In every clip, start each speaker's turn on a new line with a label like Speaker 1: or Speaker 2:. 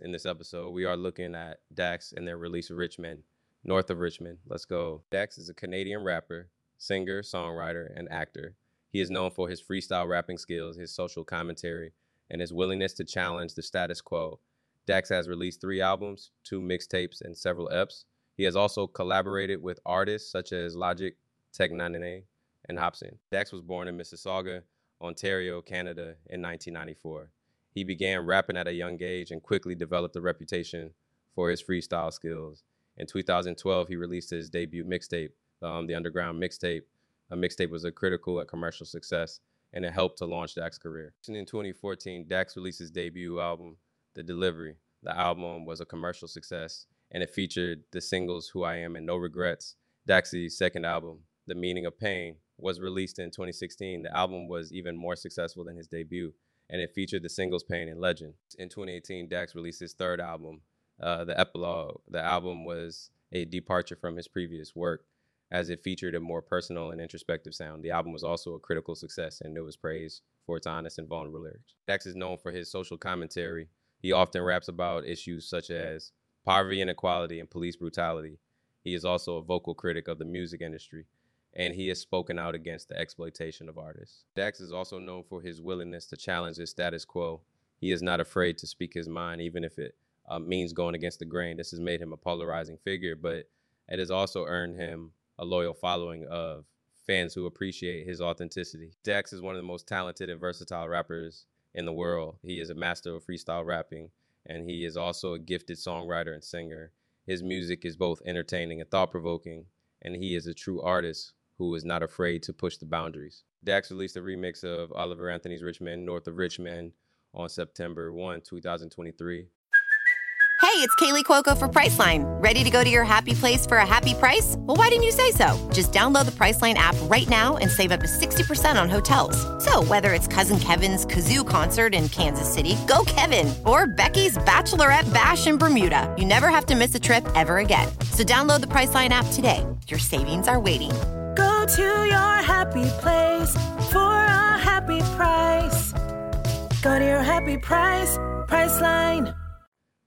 Speaker 1: In this episode, we are looking at Dax and their release Rich Men, north of Richmond. Let's go. Dax is a Canadian rapper, singer, songwriter, and actor. He is known for his freestyle rapping skills, his social commentary, and his willingness to challenge the status quo. Dax has released three albums, two mixtapes, and several EPs. He has also collaborated with artists such as Logic, Tech N9ne, and Hobson. Dax was born in Mississauga, Ontario, Canada in 1994. He began rapping at a young age and quickly developed a reputation for his freestyle skills. In 2012, he released his debut mixtape, um, the Underground Mixtape. A mixtape was a critical at commercial success, and it helped to launch Dax's career. In 2014, Dax released his debut album, The Delivery. The album was a commercial success, and it featured the singles Who I Am and No Regrets. Dax's second album, The Meaning of Pain, was released in 2016. The album was even more successful than his debut, and it featured the singles Pain and Legend. In 2018, Dax released his third album, uh, The Epilogue. The album was a departure from his previous work as it featured a more personal and introspective sound. The album was also a critical success and it was praised for its honest and vulnerable lyrics. Dax is known for his social commentary. He often raps about issues such as poverty, inequality, and police brutality. He is also a vocal critic of the music industry and he has spoken out against the exploitation of artists. Dax is also known for his willingness to challenge the status quo. He is not afraid to speak his mind, even if it uh, means going against the grain. This has made him a polarizing figure, but it has also earned him a loyal following of fans who appreciate his authenticity. Dax is one of the most talented and versatile rappers in the world. He is a master of freestyle rapping, and he is also a gifted songwriter and singer. His music is both entertaining and thought provoking, and he is a true artist who is not afraid to push the boundaries. Dax released a remix of Oliver Anthony's Rich Men, North of Richmond on September 1, 2023.
Speaker 2: Hey, it's Kaley Cuoco for Priceline. Ready to go to your happy place for a happy price? Well, why didn't you say so? Just download the Priceline app right now and save up to 60% on hotels. So, whether it's Cousin Kevin's Kazoo concert in Kansas City, go Kevin, or Becky's Bachelorette Bash in Bermuda, you never have to miss a trip ever again. So, download the Priceline app today. Your savings are waiting
Speaker 3: To your happy place for a happy price. Go to your happy price, Priceline.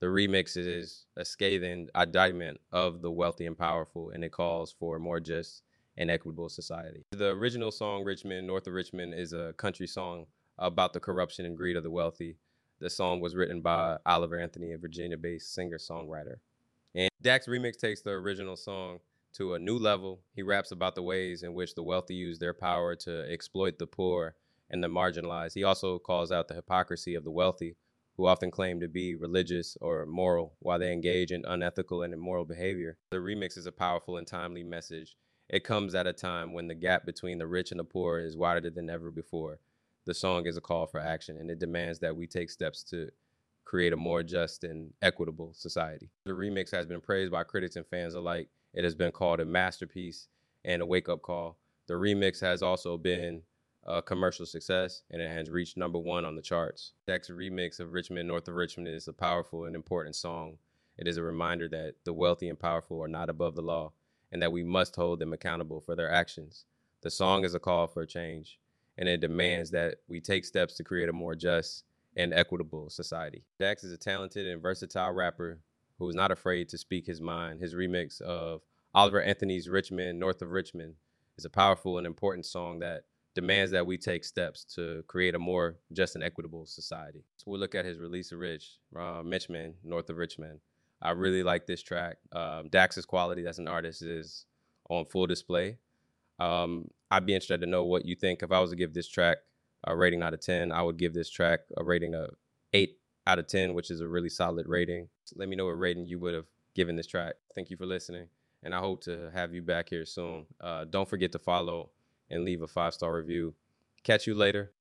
Speaker 1: The remix is a scathing indictment of the wealthy and powerful, and it calls for more just and equitable society. The original song, Rich Men, North of Richmond, is a country song about the corruption and greed of the wealthy. The song was written by Oliver Anthony, a Virginia based singer songwriter. And Dax remix takes the original song to a new level. He raps about the ways in which the wealthy use their power to exploit the poor and the marginalized. He also calls out the hypocrisy of the wealthy, who often claim to be religious or moral while they engage in unethical and immoral behavior. The remix is a powerful and timely message. It comes at a time when the gap between the rich and the poor is wider than ever before. The song is a call for action and it demands that we take steps to create a more just and equitable society. The remix has been praised by critics and fans alike it has been called a masterpiece and a wake up call. The remix has also been a commercial success and it has reached number one on the charts. Dax's remix of Rich Men North of Richmond is a powerful and important song. It is a reminder that the wealthy and powerful are not above the law and that we must hold them accountable for their actions. The song is a call for change and it demands that we take steps to create a more just and equitable society. Dax is a talented and versatile rapper who is not afraid to speak his mind. His remix of Oliver Anthony's Rich Men, North of Richmond, is a powerful and important song that demands that we take steps to create a more just and equitable society. So we'll look at his release of Rich, uh, Mitchman, North of Richmond. I really like this track. Um, Dax's quality as an artist is on full display. Um, I'd be interested to know what you think. If I was to give this track a rating out of 10, I would give this track a rating of 8 out of 10, which is a really solid rating. Let me know what rating you would have given this track. Thank you for listening, and I hope to have you back here soon. Uh, don't forget to follow and leave a five star review. Catch you later.